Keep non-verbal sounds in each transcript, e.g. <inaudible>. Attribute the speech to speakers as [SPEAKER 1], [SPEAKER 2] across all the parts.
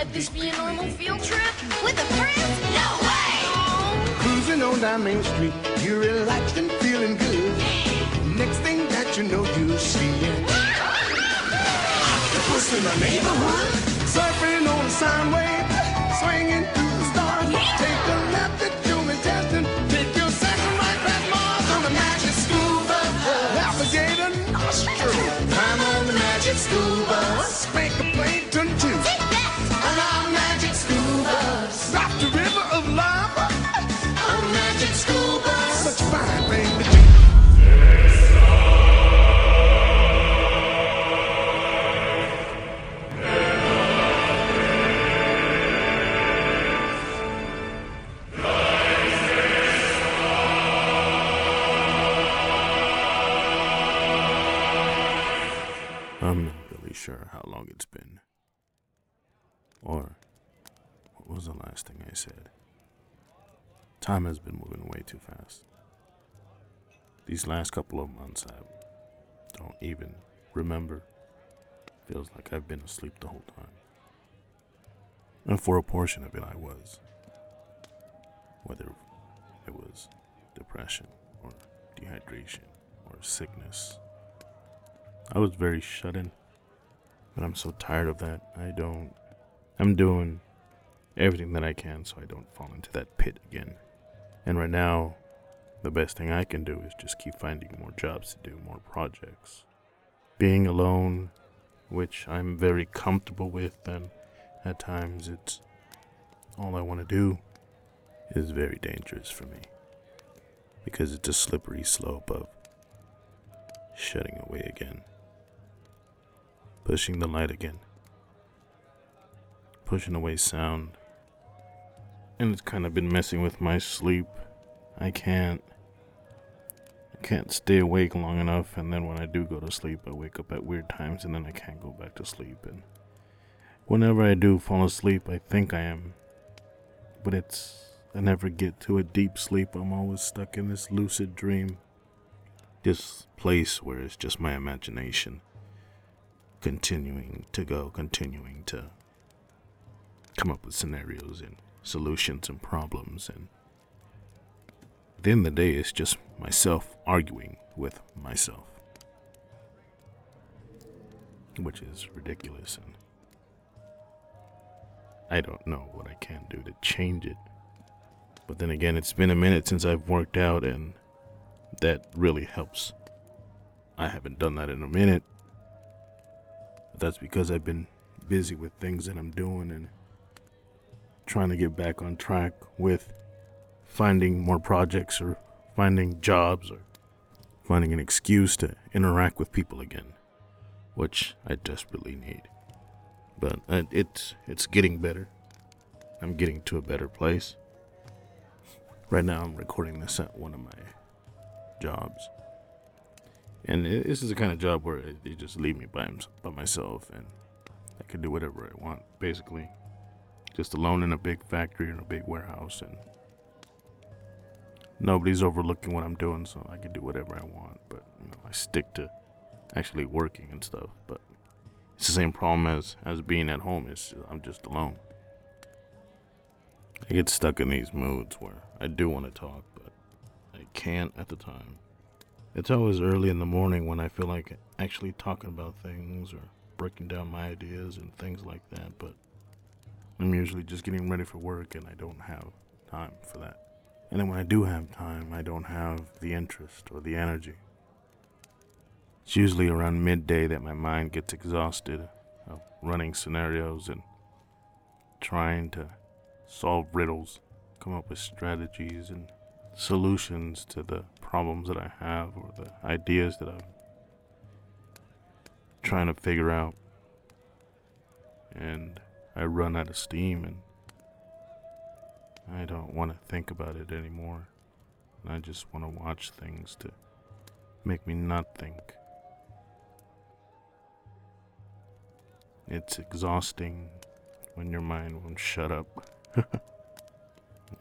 [SPEAKER 1] let this be a normal field trip? With a friend? No way!
[SPEAKER 2] Cruising on down Main Street, you're relaxed and feeling good. Next thing that you know, you see it. What's in the neighborhood? Surfing on a sine wave, swinging through the stars. Take a left
[SPEAKER 3] said? Time has been moving way too fast. These last couple of months, I don't even remember. Feels like I've been asleep the whole time. And for a portion of it, I was. Whether it was depression, or dehydration, or sickness. I was very shut in. But I'm so tired of that. I don't. I'm doing everything that I can so I don't fall into that pit again. And right now, the best thing I can do is just keep finding more jobs to do, more projects. Being alone, which I'm very comfortable with, and at times it's all I want to do, is very dangerous for me. Because it's a slippery slope of shutting away again pushing the light again, pushing away sound. And it's kind of been messing with my sleep. I can't I can't stay awake long enough and then when I do go to sleep I wake up at weird times and then I can't go back to sleep and whenever I do fall asleep I think I am but it's I never get to a deep sleep. I'm always stuck in this lucid dream. This place where it's just my imagination continuing to go, continuing to come up with scenarios and solutions and problems. And at the day, it's just myself arguing with myself, which is ridiculous. And I don't know what I can do to change it. But then again, it's been a minute since I've worked out, and that really helps. I haven't done that in a minute that's because I've been busy with things that I'm doing and trying to get back on track with finding more projects or finding jobs or finding an excuse to interact with people again, which I desperately need. But uh, it's it's getting better. I'm getting to a better place. Right now, I'm recording this at one of my jobs. And this is the kind of job where they just leave me by, by myself and I can do whatever I want, basically. Just alone in a big factory in a big warehouse and nobody's overlooking what I'm doing, so I can do whatever I want. But you know, I stick to actually working and stuff. But it's the same problem as as being at home. It's I'm just alone. I get stuck in these moods where I do want to talk, but I can't at the time. It's always early in the morning when I feel like actually talking about things or breaking down my ideas and things like that, but I'm usually just getting ready for work and I don't have time for that. And then when I do have time, I don't have the interest or the energy. It's usually around midday that my mind gets exhausted of running scenarios and trying to solve riddles, come up with strategies and solutions to the problems that I have or the ideas that I'm trying to figure out. And I run out of steam and I don't want to think about it anymore. I just want to watch things to make me not think. It's exhausting when your mind won't shut up. <laughs>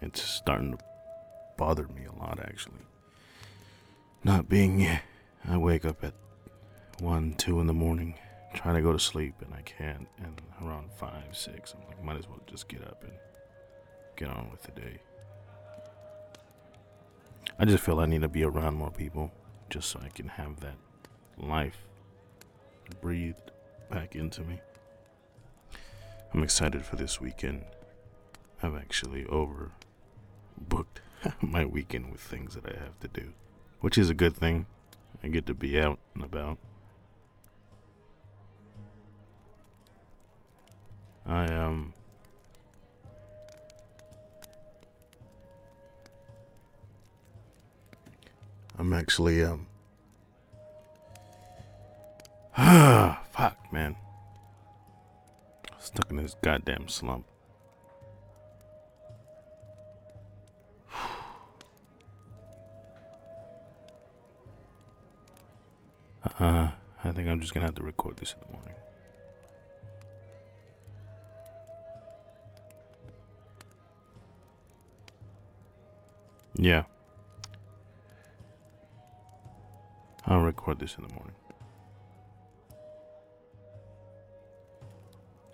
[SPEAKER 3] it's starting to bother me a lot, actually. Not being. I wake up at 1, 2 in the morning trying to go to sleep and I can't. And around five, six, I'm like, might as well just get up and get on with the day. I just feel I need to be around more people just so I can have that life breathed back into me. I'm excited for this weekend. I've actually overbooked <laughs> my weekend with things that I have to do, which is a good thing. I get to be out and about. I um I'm actually um Ah, <sighs> fuck, man. Stuck in this goddamn slump. <sighs> Uh, I think I'm just gonna have to record this in the morning. Yeah. I'll record this in the morning.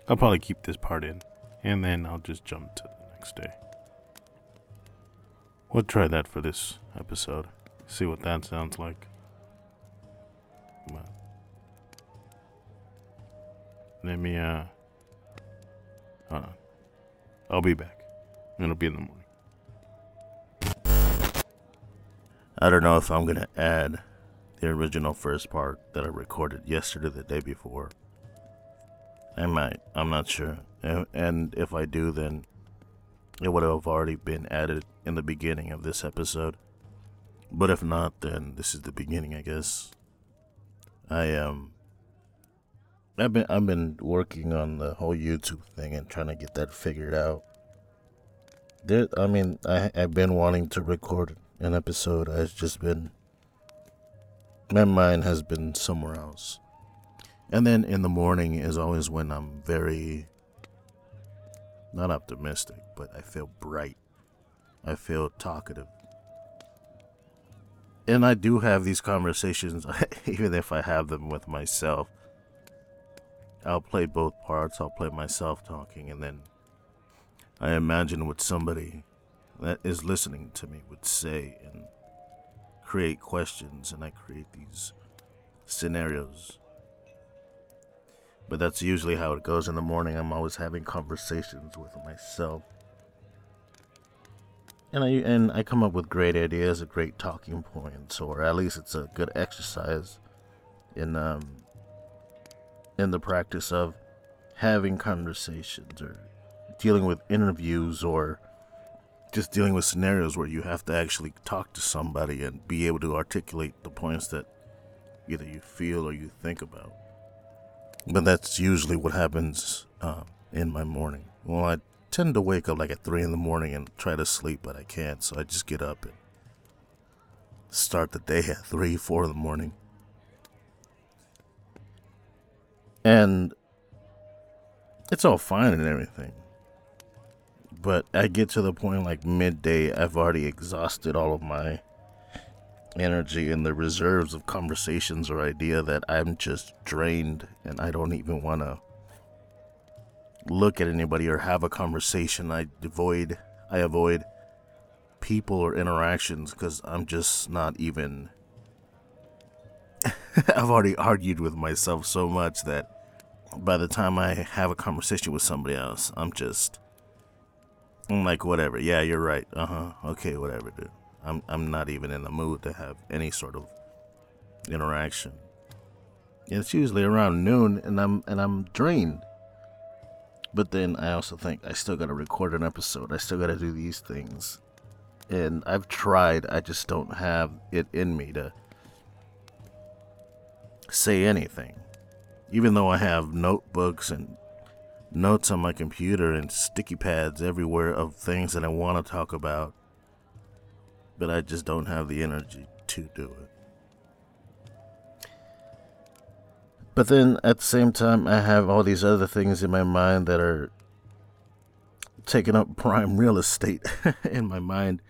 [SPEAKER 3] I'll probably keep this part in, and then I'll just jump to the next day. We'll try that for this episode. See what that sounds like. But let me, uh, hold on. I'll be back. It'll be in the morning. I don't know if I'm gonna add the original first part that I recorded yesterday, the day before. I might. I'm not sure. And, and if I do, then it would have already been added in the beginning of this episode. But if not, then this is the beginning, I guess. I um I've been I've been working on the whole YouTube thing and trying to get that figured out. There, I mean, I I've been wanting to record an episode. I've just been my mind has been somewhere else. And then in the morning is always when I'm very not optimistic, but I feel bright. I feel talkative. And I do have these conversations, <laughs> even if I have them with myself. I'll play both parts. I'll play myself talking, and then I imagine what somebody that is listening to me would say and create questions, and I create these scenarios. But that's usually how it goes in the morning. I'm always having conversations with myself. And I and I come up with great ideas, great talking points, or at least it's a good exercise in um in the practice of having conversations or dealing with interviews or just dealing with scenarios where you have to actually talk to somebody and be able to articulate the points that either you feel or you think about. But that's usually what happens uh, in my morning. Well, I tend to wake up like at 3 in the morning and try to sleep, but I can't, so I just get up and start the day <laughs> at 3, 4 in the morning. And it's all fine and everything. But I get to the point like midday, I've already exhausted all of my energy and the reserves of conversations or idea that I'm just drained and I don't even want to look at anybody or have a conversation. I avoid I avoid people or interactions cuz I'm just not even <laughs> I've already argued with myself so much that by the time I have a conversation with somebody else, I'm just I'm like whatever. Yeah, you're right. Uh-huh. Okay, whatever, dude. I'm I'm not even in the mood to have any sort of interaction. And it's usually around noon and I'm and I'm drained. But then I also think I still gotta record an episode. I still gotta do these things. And I've tried, I just don't have it in me to say anything. Even though I have notebooks and notes on my computer and sticky pads everywhere of things that I want to talk about but I just don't have the energy to do it. But then at the same time, I have all these other things in my mind that are taking up prime <laughs> real estate <laughs> in my mind.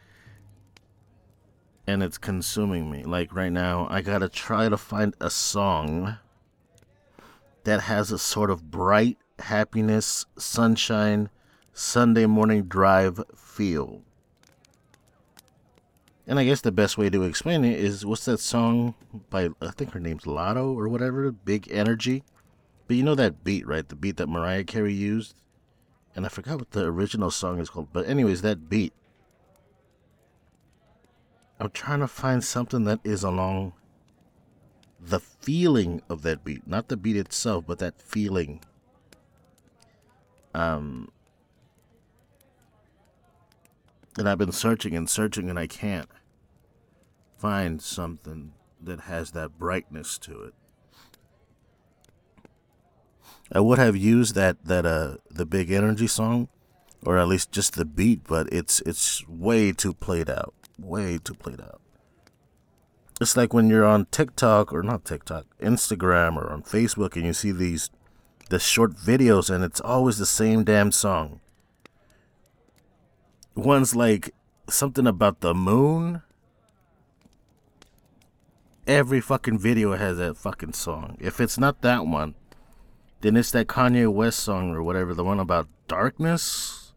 [SPEAKER 3] And it's consuming me. Like right now, I gotta try to find a song that has a sort of bright happiness, sunshine, Sunday morning drive feel. And I guess the best way to explain it is what's that song by I think her name's Latto or whatever, Big Energy. But you know that beat, right? The beat that Mariah Carey used. And I forgot what the original song is called. But anyways, that beat. I'm trying to find something that is along the feeling of that beat, not the beat itself, but that feeling. Um, and I've been searching and searching, and I can't find something that has that brightness to it. I would have used that that uh the big energy song, or at least just the beat, but it's it's way too played out, way too played out. It's like when you're on TikTok or not TikTok, Instagram or on Facebook, and you see these the short videos, and it's always the same damn song. One's like something about the moon. Every fucking video has that fucking song. If it's not that one, then it's that Kanye West song or whatever, the one about darkness.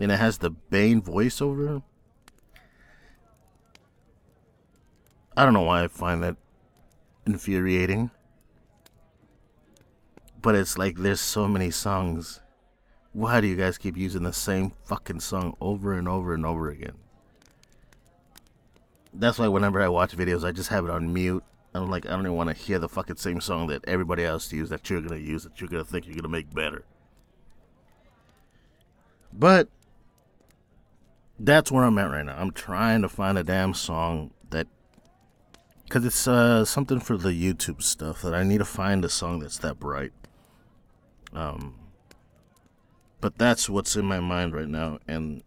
[SPEAKER 3] And it has the Bane voiceover. I don't know why I find that infuriating. But it's like there's so many songs. Why do you guys keep using the same fucking song over and over and over again? That's why whenever I watch videos, I just have it on mute. I'm like, I don't even want to hear the fucking same song that everybody else uses that you're gonna use that you're gonna think you're gonna make better. But that's where I'm at right now. I'm trying to find a damn song that, cause it's uh something for the YouTube stuff that I need to find a song that's that bright. Um, but that's what's in my mind right now, and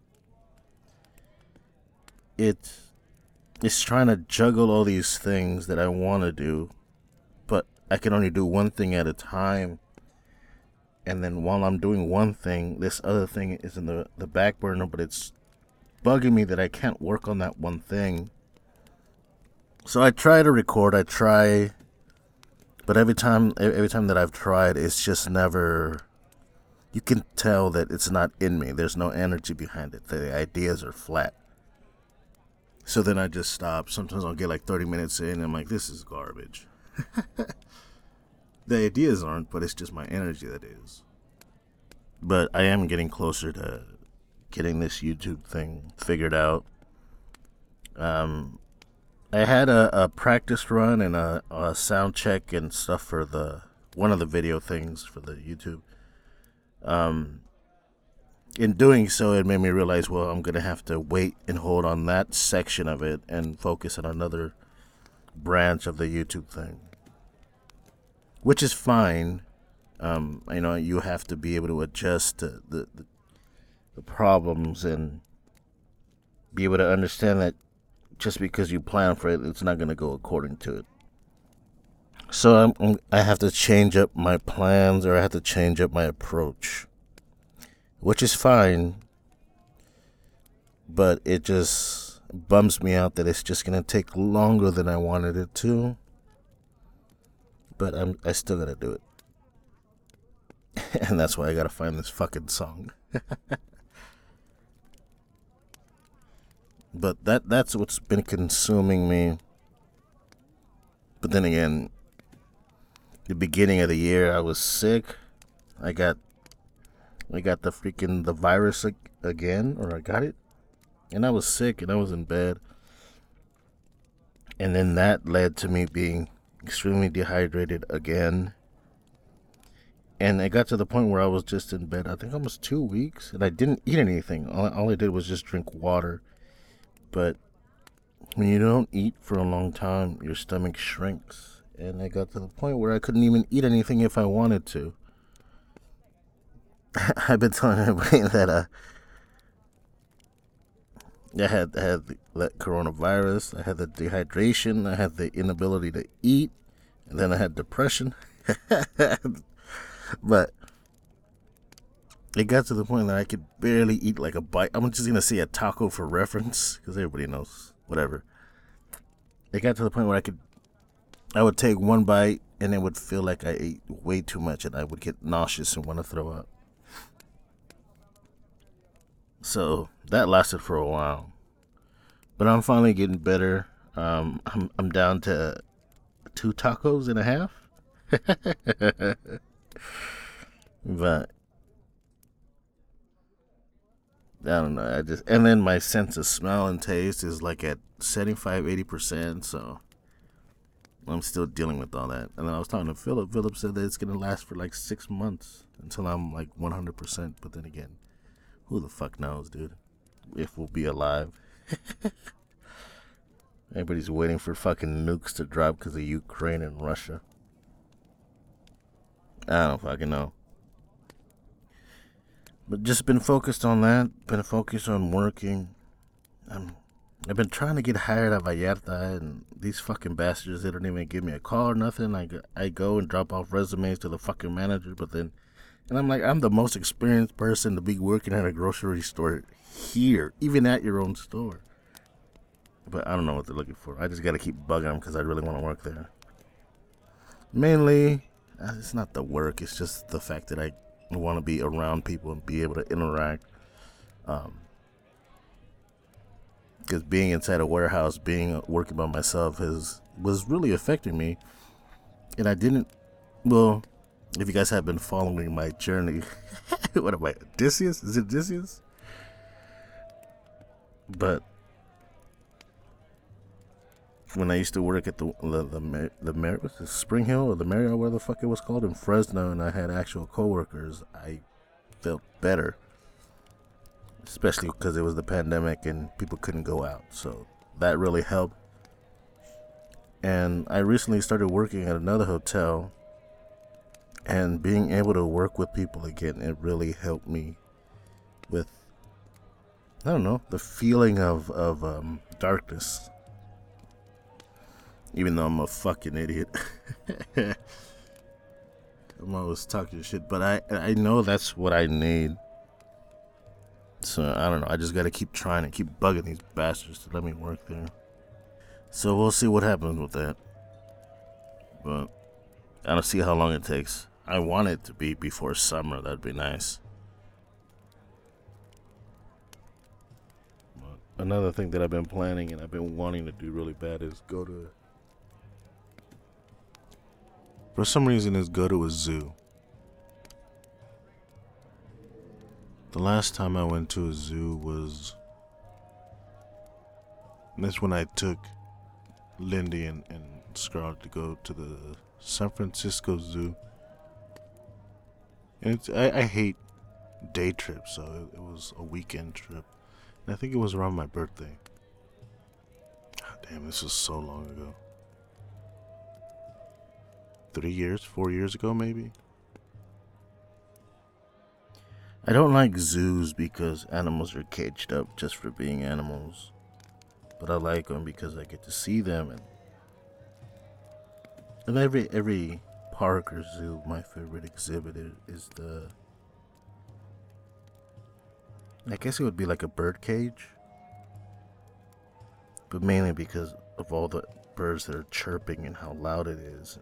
[SPEAKER 3] it's trying to juggle all these things that I want to do, but I can only do one thing at a time. And then while I'm doing one thing, this other thing is in the, the back burner, but it's bugging me that I can't work on that one thing. So I try to record, I try, but every time every time that I've tried, it's just never you can tell that it's not in me. There's no energy behind it. The ideas are flat. So then I just stop. Sometimes I'll get like 30 minutes in and I'm like, this is garbage. <laughs> the ideas aren't, but it's just my energy that is. But I am getting closer to getting this YouTube thing figured out. Um, I had a, a practice run and a, a sound check and stuff for the one of the video things for the YouTube. Um, in doing so, it made me realize, well, I'm gonna have to wait and hold on that section of it and focus on another branch of the YouTube thing, which is fine. Um, you know, you have to be able to adjust to the, the the problems and be able to understand that just because you plan for it, it's not gonna go according to it. So I'm, I'm have to change up my plans, or I have to change up my approach which is fine. But it just bums me out that it's just gonna take longer than I wanted it to. But I'm I still gotta do it. <laughs> and that's why I gotta find this fucking song. <laughs> but that that's what's been consuming me. But then again, the beginning of the year I was sick. I got I got the freaking the virus again, or I got it, and I was sick and I was in bed, and then that led to me being extremely dehydrated again. And it got to the point where I was just in bed. I think almost two weeks, and I didn't eat anything. All, all I did was just drink water. But when you don't eat for a long time, your stomach shrinks. And I got to the point where I couldn't even eat anything if I wanted to. <laughs> I've been telling everybody <laughs> that uh, I had had the coronavirus, I had the dehydration, I had the inability to eat, and then I had depression. <laughs> but it got to the point that I could barely eat like a bite. I'm just gonna say a taco for reference, because everybody knows whatever. It got to the point where I could, I would take one bite and it would feel like I ate way too much and I would get nauseous and want to throw up. So that lasted for a while. But I'm finally getting better. Um, I'm, I'm down to two tacos and a half. <laughs> but I don't know. I just and then my sense of smell and taste is like at 75 80 percent. So I'm still dealing with all that. And then I was talking to Philip. Philip said that it's gonna last for like six months until I'm like 100 percent. But then again, who the fuck knows, dude? If we'll be alive. <laughs> Everybody's waiting for fucking nukes to drop because of Ukraine and Russia. I don't fucking know. But just been focused on that. Been focused on working. I'm, I've been trying to get hired at Vallarta, and these fucking bastards, they don't even give me a call or nothing. I, I go and drop off resumes to the fucking manager, but then, and I'm like, I'm the most experienced person to be working at a grocery store here, even at your own store. But I don't know what they're looking for. I just gotta keep bugging them because I really want to work there. Mainly, uh, it's not the work, it's just the fact that I want to be around people and be able to interact. Um, because being inside a warehouse, being working by myself, has was really affecting me, and I didn't. Well, if you guys have been following my journey, <laughs> what am I, Odysseus? Is it Odysseus? But when I used to work at the the the, the, Mar- it, Spring Hill or the Marriott, where the fuck it was called in Fresno, and I had actual coworkers, I felt better, especially because it was the pandemic and people couldn't go out, so that really helped. And I recently started working at another hotel, and being able to work with people again, it really helped me with I don't know the feeling of of um, darkness even though I'm a fucking idiot. <laughs> I'm always talking shit, but I I know that's what I need. So I don't know. I just gotta keep trying and keep bugging these bastards to let me work there. So we'll see what happens with that. But I don't see how long it takes. I want it to be before summer. That'd be nice. But another thing that I've been planning and I've been wanting to do really bad is go to for some reason is go to a zoo. The last time I went to a zoo was that's when I took Lindy and, and Scarlett to go to the San Francisco Zoo. And it's, I, I hate day trips, so it, it was a weekend trip. And I think it was around my birthday. God damn, this was so long ago three years, four years ago, maybe. I don't like zoos because animals are caged up just for being animals, but I like them because I get to see them and and every every park or zoo, my favorite exhibit is the. I guess it would be like a bird cage, but mainly because of all the birds that are chirping and how loud it is.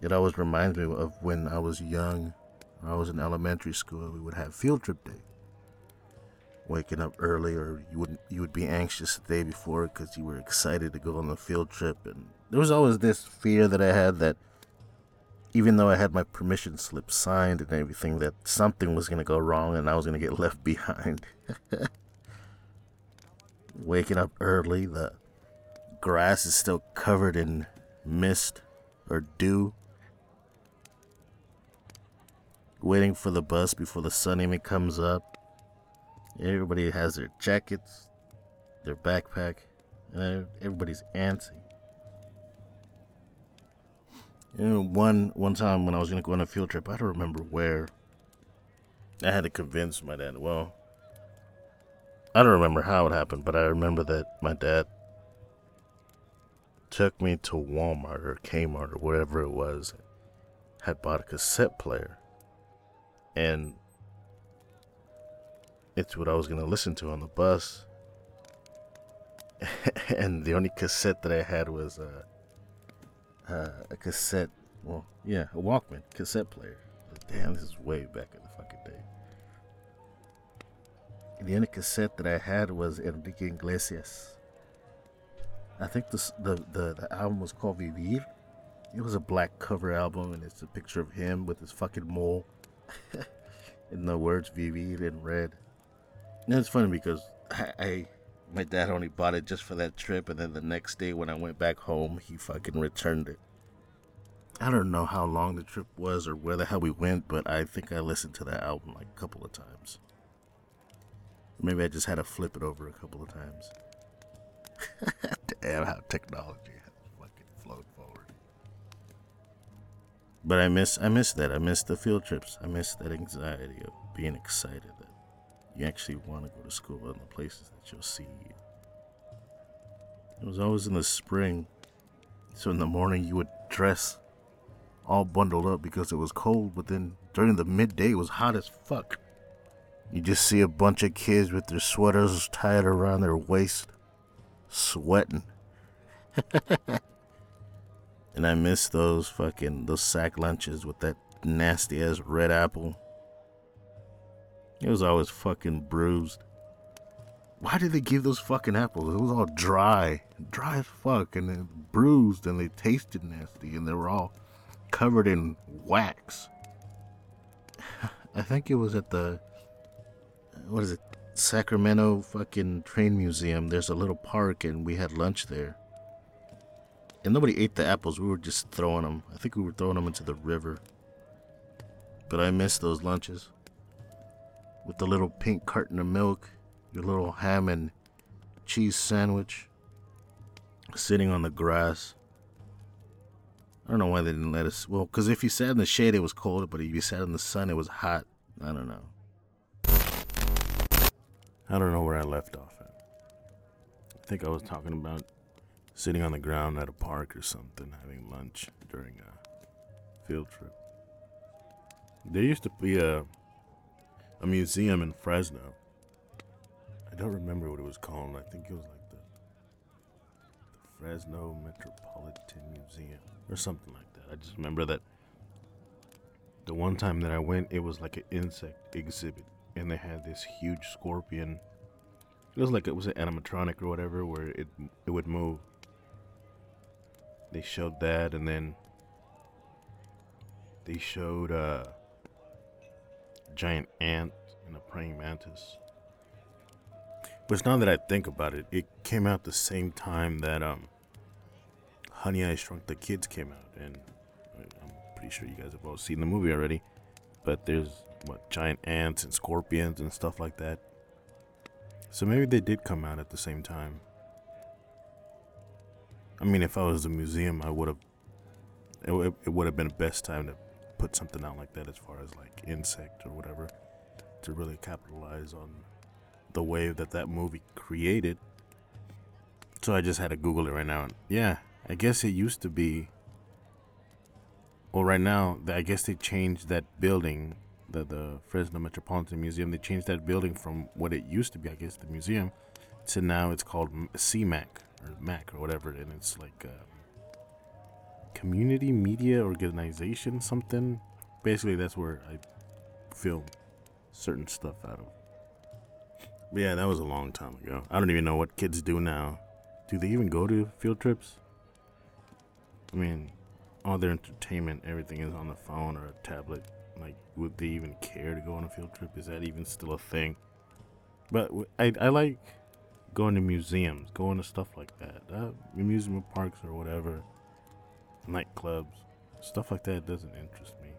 [SPEAKER 3] It always reminds me of when I was young. I was in elementary school. We would have field trip day. Waking up early, or you would you would be anxious the day before because you were excited to go on the field trip, and there was always this fear that I had that even though I had my permission slip signed and everything, that something was gonna go wrong and I was gonna get <laughs> left behind. <laughs> Waking up early, the grass is still covered in mist or dew waiting for the bus before the sun even comes up. Everybody has their jackets, their backpack, and everybody's antsy. You know, one one time when I was gonna go on a field trip, I don't remember where. I had to convince my dad. Well, I don't remember how it happened, but I remember that my dad took me to Walmart or Kmart or wherever it was, had bought a cassette player and it's what I was gonna listen to on the bus. <laughs> and the only cassette that I had was uh,
[SPEAKER 4] uh, a cassette. Well, yeah, a Walkman cassette player. Damn, this is way back in the fucking day. The only cassette that I had was Enrique Iglesias. I think this, the, the the album was called Vivir. It was a black cover album, and it's a picture of him with his fucking mole, <laughs> and the words Vivir in red. And it's funny because I, I, my dad only bought it just for that trip, and then the next day when I went back home, he fucking returned it. I don't know how long the trip was or where the hell we went, but I think I listened to that album like a couple of times. Maybe I just had to flip it over a couple of times. <laughs> Damn how technology But I miss I miss that. I miss the field trips. I miss that anxiety of being excited that you actually want to go to school and the places that you'll see. It was always in the spring. So in the morning you would dress all bundled up because it was cold, but then during the midday it was hot as fuck. You just see a bunch of kids with their sweaters tied around their waist, sweating. <laughs> and I miss those fucking those sack lunches with that nasty ass red apple. It was always fucking bruised. Why did they give those fucking apples? It was all dry, dry as fuck, and then bruised, and they tasted nasty, and they were all covered in wax. <laughs> I think it was at the what is it? Sacramento fucking train museum. There's a little park and we had lunch there. And nobody ate the apples. We were just throwing them. I think we were throwing them into the river. But I miss those lunches. With the little pink carton of milk, your little ham and cheese sandwich, sitting on the grass. I don't know why they didn't let us. Well, because if you sat in the shade, it was cold, but if you sat in the sun, it was hot. I don't know.
[SPEAKER 3] I don't know where I left off at. I think I was talking about sitting on the ground at a park or something, having lunch during a field trip. There used to be a a museum in Fresno. I don't remember what it was called. I think it was like the, the Fresno Metropolitan Museum or something like that. I just remember that the one time that I went, it was like an insect exhibit, and they had this huge scorpion. It was like it was an animatronic or whatever, where it it would move. They showed that, and then they showed uh, a giant ant and a praying mantis. But now that I think about it, it came out the same time that um, Honey I Shrunk the Kids came out, and I'm pretty sure you guys have all seen the movie already. But there's what giant ants and scorpions and stuff like that. So maybe they did come out at the same time. I mean, if I was a museum, I would have. It, would- it would have been the best time to put something out like that, as far as like insect or whatever, to really capitalize on the wave that that movie created. So I just had to Google it right now. And yeah, I guess it used to be. Well, right now, I guess they changed that building, the the Fresno Metropolitan Museum. They changed that building from what it used to be, I guess, the museum, to now it's called CMAC or MAC or whatever, and it's like um, community media organization something. Basically, that's where I film certain stuff out of. But yeah, that was a long time ago. I don't even know what kids do now. Do they even go to field trips? I mean, all their entertainment, everything is on the phone or a tablet. Like, would they even care to go on a field trip? Is that even still a thing? But I, I like going to museums, going to stuff like that, uh, amusement parks or whatever, nightclubs, stuff like that doesn't interest me.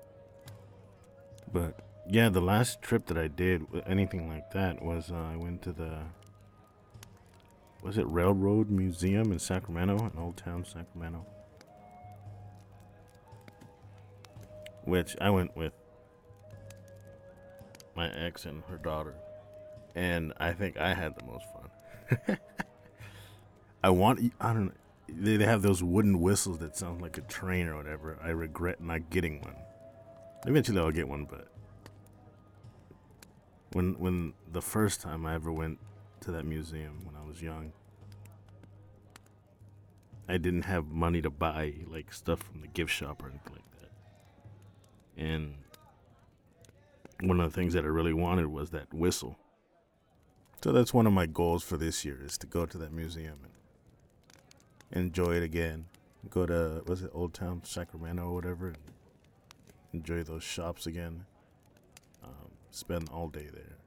[SPEAKER 3] But yeah, the last trip that I did, anything like that, was uh, I went to the was it Railroad Museum in Sacramento, in Old Town Sacramento. Which I went with my ex and her daughter. And I think I had the most fun. <laughs> I want, I don't they they have those wooden whistles that sound like a train or whatever. I regret not getting one. Eventually I'll get one, but when when the first time I ever went to that museum when I was young, I didn't have money to buy like stuff from the gift shop or anything like that. And one of the things that I really wanted was that whistle. So that's one of my goals for this year is to go to that museum and enjoy it again. Go to was it Old Town Sacramento or whatever and enjoy those shops again. Um, spend all day there.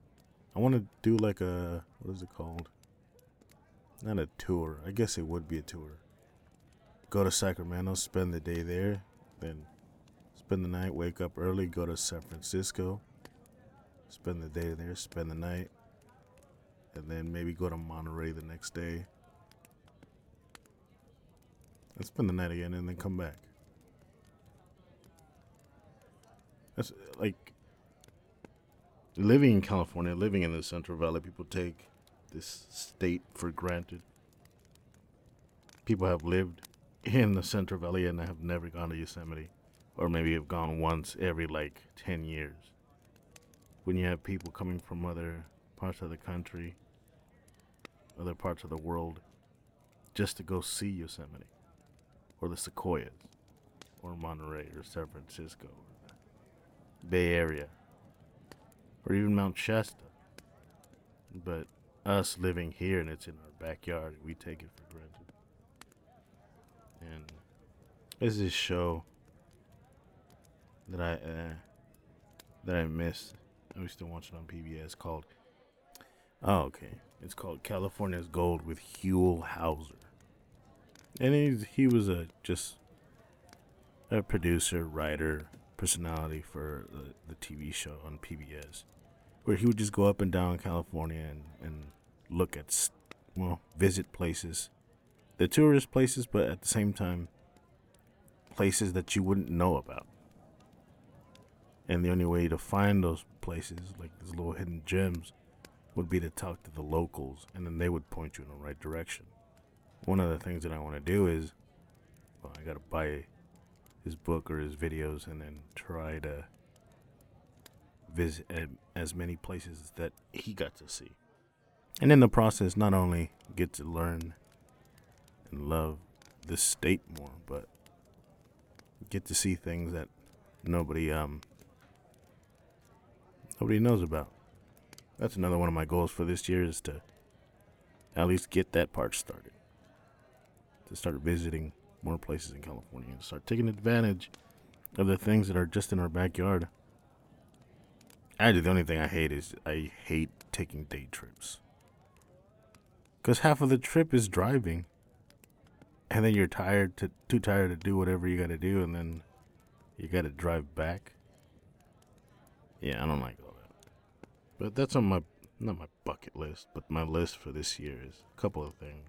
[SPEAKER 3] I want to do like a what is it called? Not a tour. I guess it would be a tour. Go to Sacramento, spend the day there, then spend the night, wake up early, go to San Francisco, spend the day there, spend the night, and then maybe go to Monterey the next day. And spend the night again and then come back. That's like living in California, living in the Central Valley, people take this state for granted. People have lived in the Central Valley and have never gone to Yosemite, or maybe have gone once every like 10 years. When you have people coming from other parts of the country, other parts of the world, just to go see Yosemite, or the Sequoias, or Monterey, or San Francisco, or the Bay Area, or even Mount Shasta. But us living here and it's in our backyard, we take it for granted. And there's this show that I uh, that I missed. I was still watching on PBS called. Oh, okay. It's called California's Gold with Huell Howser, and he's he was a just a producer, writer, personality for the, the TV show on PBS, where he would just go up and down California and, and look at, well, visit places, the tourist places, but at the same time, places that you wouldn't know about. And the only way to find those places, like these little hidden gems, would be to talk to the locals, and then they would point you in the right direction. One of the things that I want to do is, well, I got to buy his book or his videos and then try to visit as many places that he got to see. And in the process, not only get to learn and love this state more, but get to see things that nobody um nobody knows about. That's another one of my goals for this year is to at least get that part started. To start visiting more places in California and start taking advantage of the things that are just in our backyard. Actually, the only thing I hate is I hate taking day trips. Because half of the trip is driving. And then you're tired to too tired to do whatever you gotta do and then you gotta drive back. Yeah, I don't like. But that's on my not my bucket list, but my list for this year is a couple of things.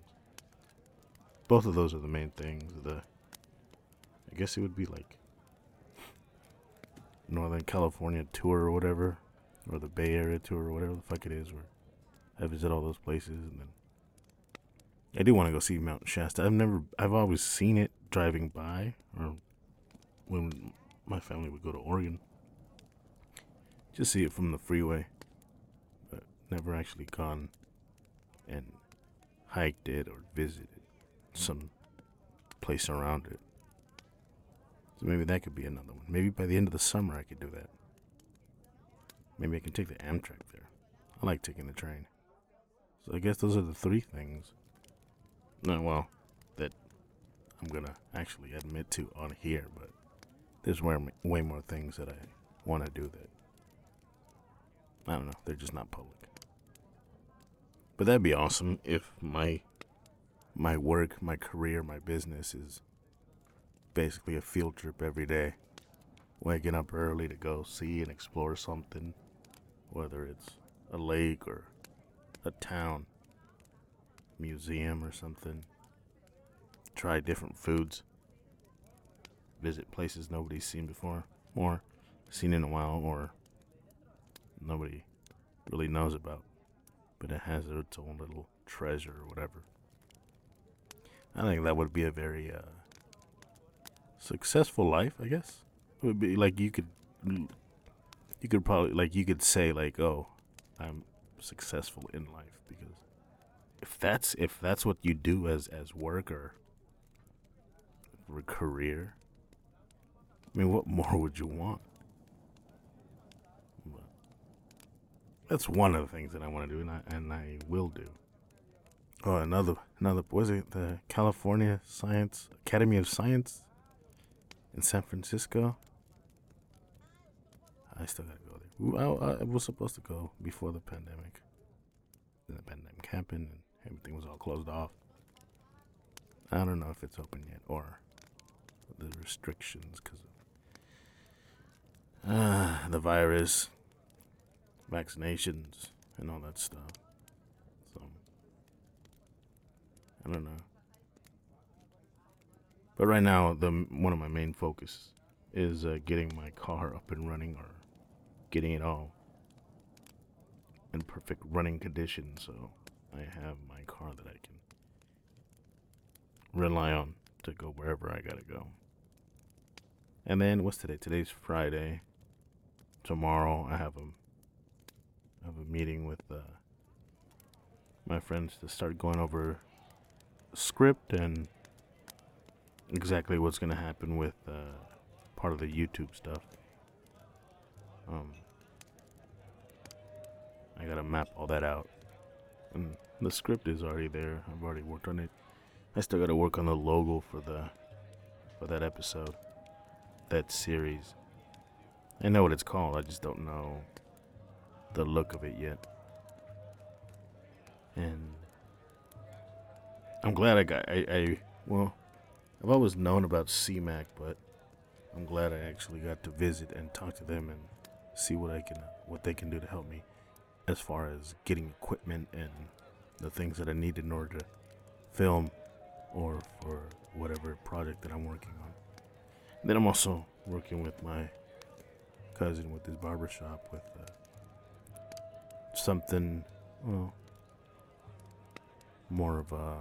[SPEAKER 3] Both of those are the main things. The I guess it would be like Northern California tour or whatever, or the Bay Area tour or whatever the fuck it is, where I visit all those places and then I do want to go see Mount Shasta. I've never, I've always seen it driving by, or when my family would go to Oregon, just see it from the freeway, never actually gone and hiked it or visited some place around it. So maybe that could be another one. Maybe by the end of the summer I could do that. Maybe I can take the Amtrak there. I like taking the train. So I guess those are the three things. No, well, that I'm gonna actually admit to on here, but there's way, way more things that I want to do that I don't know. They're just not public. But that'd be awesome if my my work, my career, my business is basically a field trip every day. Waking up early to go see and explore something, whether it's a lake or a town, museum or something. Try different foods. Visit places nobody's seen before, or seen in a while, or nobody really knows about, but it has its own little treasure or whatever. I think that would be a very uh, successful life, I guess. It would be like you could, you could probably like you could say like, oh, I'm successful in life because if that's if that's what you do as as work or of career. I mean, what more would you want? That's one of the things that I want to do, and I, and I will do. Oh, another, another, was it the California Science Academy of Science in San Francisco? I still gotta go there. I, I was supposed to go before the pandemic. Then the pandemic happened and everything was all closed off. I don't know if it's open yet or the restrictions because of uh, the virus, vaccinations, and all that stuff. So, I don't know. But right now, the one of my main focus is uh, getting my car up and running or getting it all in perfect running condition so I have my car that I can rely on to go wherever I gotta go. And then what's today? Today's Friday. Tomorrow I have a Have a meeting with uh, my friends to start going over script and exactly what's gonna happen with uh, part of the YouTube stuff. Um, I gotta map all that out. And the script is already there. I've already worked on it. I still gotta work on the logo for the for that episode. That series. I know what it's called, I just don't know the look of it yet. And I'm glad I got I, I well I've always known about CMAC, but I'm glad I actually got to visit and talk to them and see what I can what they can do to help me as far as getting equipment and the things that I need in order to film or for whatever project that I'm working on. And then I'm also working with my cousin with his barbershop with uh, something, well, more of a.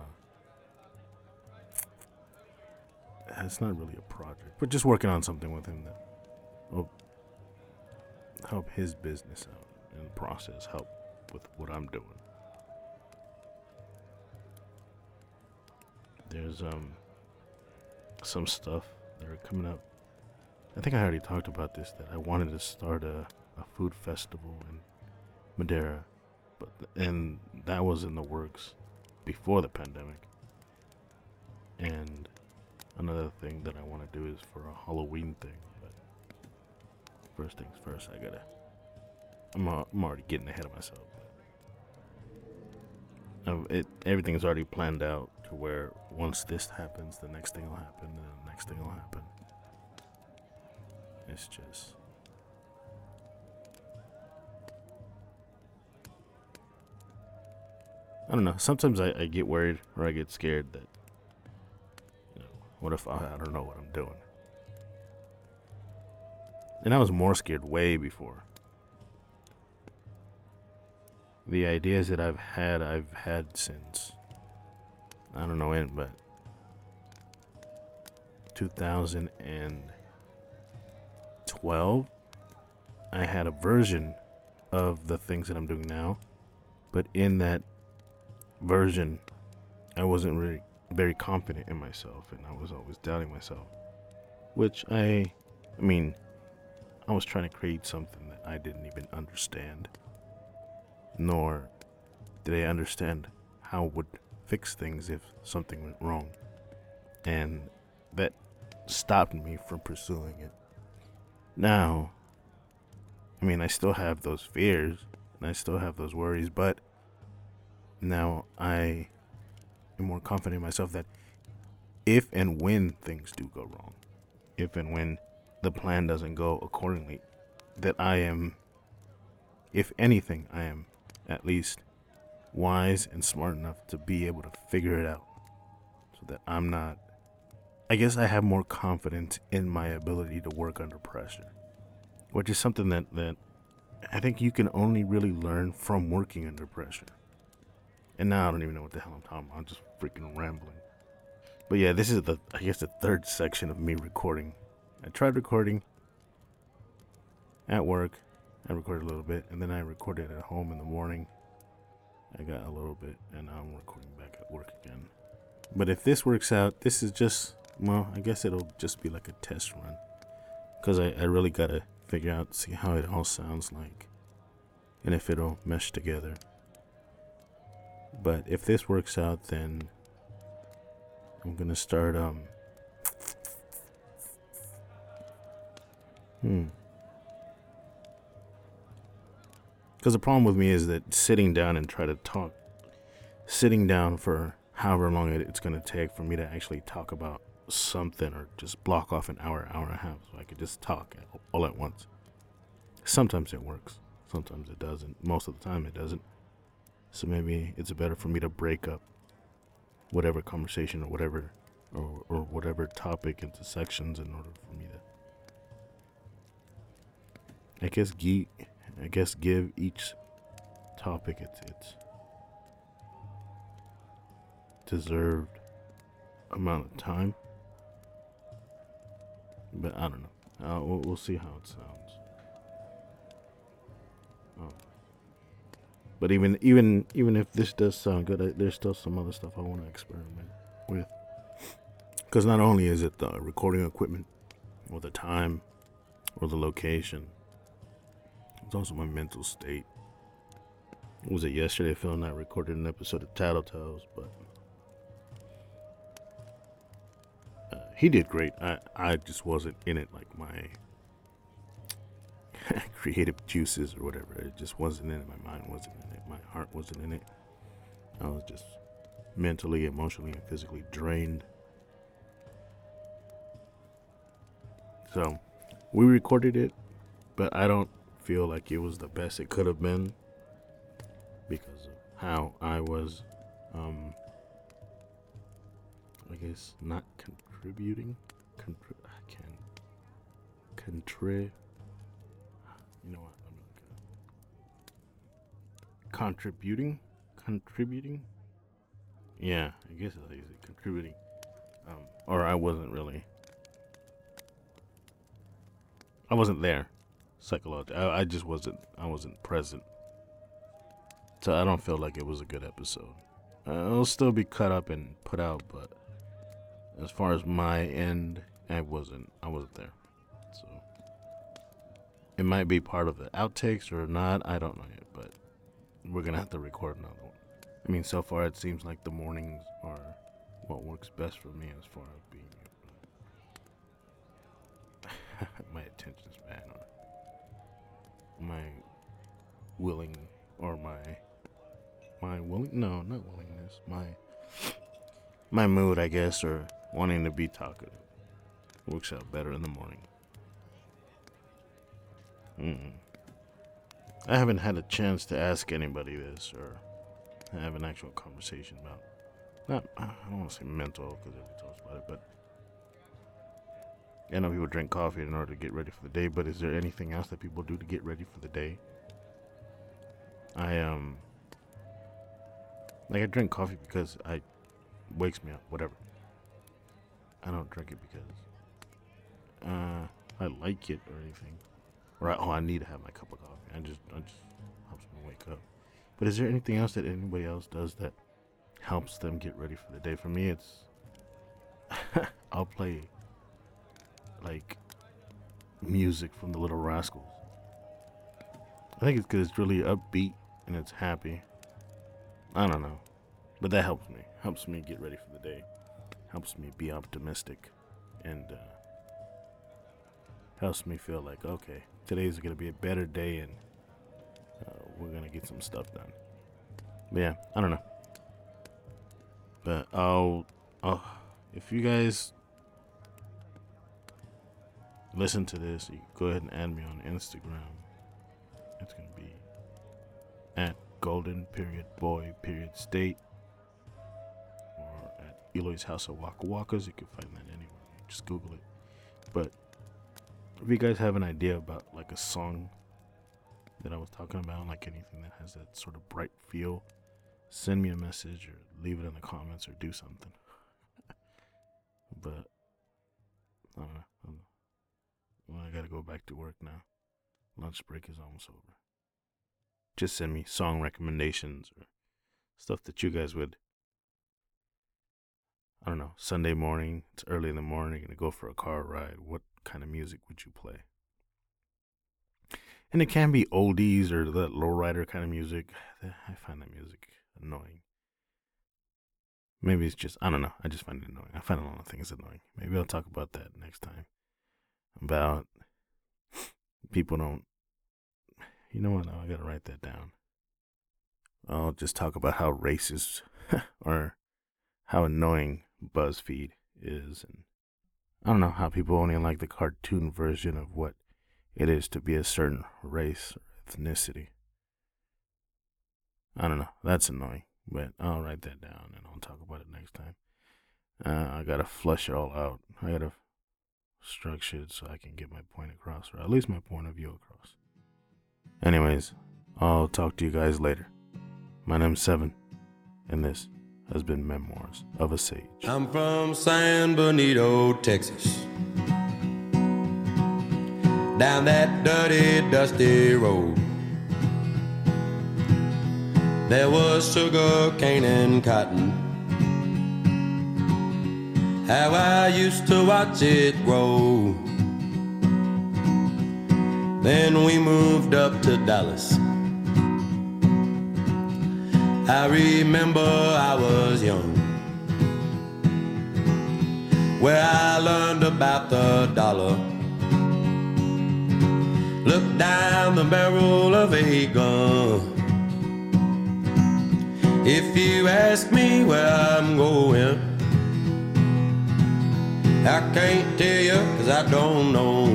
[SPEAKER 3] It's not really a project, but just working on something with him that will help his business out the process, help with what I'm doing. There's um some stuff that are coming up. I think I already talked about this that I wanted to start a, a food festival in Madera, but and that was in the works before the pandemic. And another thing that I want to do is for a Halloween thing, but first things first, I gotta I'm, uh, I'm already getting ahead of myself. It everything's already planned out to where once this happens, the next thing will happen, and the next thing will happen. It's just. I don't know. Sometimes I, I get worried or I get scared that, you know, what if I, I don't know what I'm doing? And I was more scared way before the ideas that I've had, I've had since I don't know when, but 2012. I had a version of the things that I'm doing now, but in that version, I wasn't really very confident in myself, and I was always doubting myself. Which I, I mean, I was trying to create something that I didn't even understand nor did I understand how would fix things if something went wrong. And that stopped me from pursuing it. Now, I mean, I still have those fears and I still have those worries, but now I am more confident in myself that if and when things do go wrong, if and when the plan doesn't go accordingly, that I am, if anything, I am at least wise and smart enough to be able to figure it out so that I'm not I guess I have more confidence in my ability to work under pressure, which is something that that I think you can only really learn from working under pressure. And now I don't even know what the hell I'm talking about. I'm just freaking rambling. But yeah, this is the I guess the third section of me recording. I tried recording at work I recorded a little bit, and then I recorded at home in the morning. I got a little bit, and now I'm recording back at work again. But if this works out, this is just well, I guess it'll just be like a test run. Because I, I really gotta figure out, see how it all sounds like. And if it'll mesh together. But if this works out, then I'm gonna start, um. Hmm. Because the problem with me is that sitting down and try to talk, sitting down for however long it- it's to take for me to actually talk about something or just block off an hour, hour and a half so I could just talk all at once. Sometimes it works, sometimes it doesn't. Most of the time it doesn't. So maybe it's better for me to break up whatever conversation or whatever or, or whatever topic into sections in order for me to I guess ge- I guess give each topic its its deserved amount of time. But I don't know. Uh, we'll, we'll see how it sounds. But even even even if this does sound good, I, there's still some other stuff I want to experiment with. Because not only is it the recording equipment, or the time, or the location, it's also my mental state. Was it yesterday? Phil I recorded an episode of Tattletales, but uh, he did great. I I just wasn't in it like my <laughs> creative juices or whatever. It just wasn't in it. My mind wasn't in it. My heart wasn't in it. I was just mentally, emotionally, and physically drained. So we recorded it, but I don't feel like it was the best it could have been because of how I was, um, I guess, not contributing. Contri- I can contri. You know what? Contributing, contributing. Yeah, I guess I use contributing. Um, or I wasn't really. I wasn't there psychologically. I, I just wasn't. I wasn't present. So I don't feel like it was a good episode. Uh, it'll still be cut up and put out, but as far as my end, I wasn't. I wasn't there. So it might be part of the outtakes or not. I don't know yet, we're gonna have to record another one. I mean, so far it seems like the mornings are what works best for me as far as being <laughs> my attention span or my willing or my my willing no not willingness my my mood i guess or wanting to be talkative works out better in the morning Mm-mm. I haven't had a chance to ask anybody this or have an actual conversation about not i don't want to say mental because everybody talks about it but I know people drink coffee in order to get ready for the day, but is there anything else that people do to get ready for the day? I um like I drink coffee because I wakes me up, whatever. I don't drink it because uh I like it or anything. I, oh I need to have my cup of coffee. I just I just helps me wake up. But is there anything else that anybody else does that helps them get ready for the day? For me it's <laughs> I'll play like music from the Little Rascals. I think it's because it's really upbeat and it's happy. I don't know, but that helps me. Helps me get ready for the day. Helps me be optimistic, and uh, helps me feel like okay, today's gonna be a better day, and uh, we're gonna get some stuff done. But yeah, I don't know. But I'll, I'll if you guys listen to this, you go ahead and add me on Instagram. It's gonna be at golden period boy period state or at Eloy's House of Waka Wakas. You can find that anywhere. Just Google it. But if you guys have an idea about like a song that I was talking about, like anything that has that sort of bright feel, send me a message or leave it in the comments or do something. <laughs> but I don't know. I don't know. Well, I gotta go back to work now. Lunch break is almost over. Just send me song recommendations or stuff that you guys would I don't know, Sunday morning, it's early in the morning, gonna go for a car ride. What kind of music would you play? And it can be oldies or that lowrider kind of music. <sighs> I find that music annoying. Maybe it's just I don't know. I just find it annoying. I find a lot of things annoying. Maybe I'll talk about that next time. About people don't. You know what? I gotta write that down. I'll just talk about how racist <laughs> or how annoying BuzzFeed is, and I don't know how people only like the cartoon version of what it is to be a certain race or ethnicity. I don't know. That's annoying, but I'll write that down and I'll talk about it next time. Uh, I gotta flush it all out. I gotta structure it so I can get my point across, or at least my point of view across. Anyways, I'll talk to you guys later. My name's Seven, and this has been Memoirs of a Sage.
[SPEAKER 5] I'm from San Benito, Texas. Down that dirty, dusty road. There was sugar cane and cotton. How I used to watch it grow. Then we moved up to Dallas. I remember I was young. Where I learned about the dollar. Look down the barrel of a gun. If you ask me where I'm going, I can't tell you cause I don't know.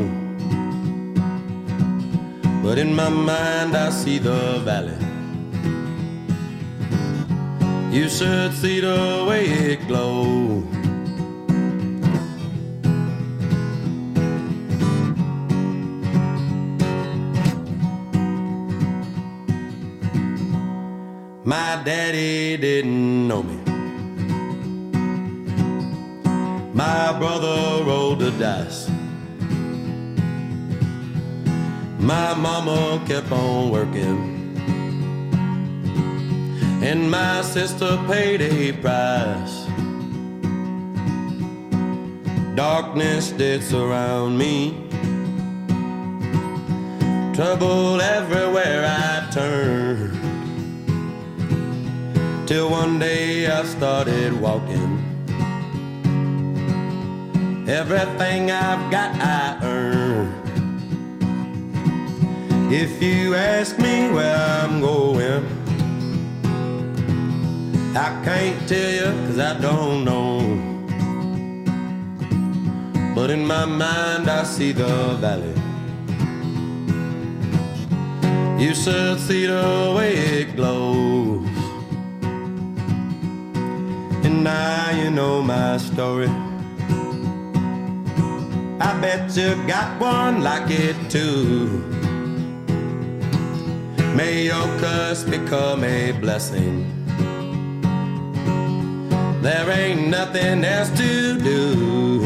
[SPEAKER 5] But in my mind I see the valley. You should see the way it glows. My daddy didn't know me. My brother rolled the dice. My mama kept on working. And my sister paid a price. Darkness did surround me. Trouble everywhere I turned. Till one day I started walking. Everything I've got, I earn. If you ask me where I'm going, I can't tell you cause I don't know. But in my mind, I see the valley. You should see the way it glows. And now you know my story. I bet you got one like it too. May your curse become a blessing. There ain't nothing else to do.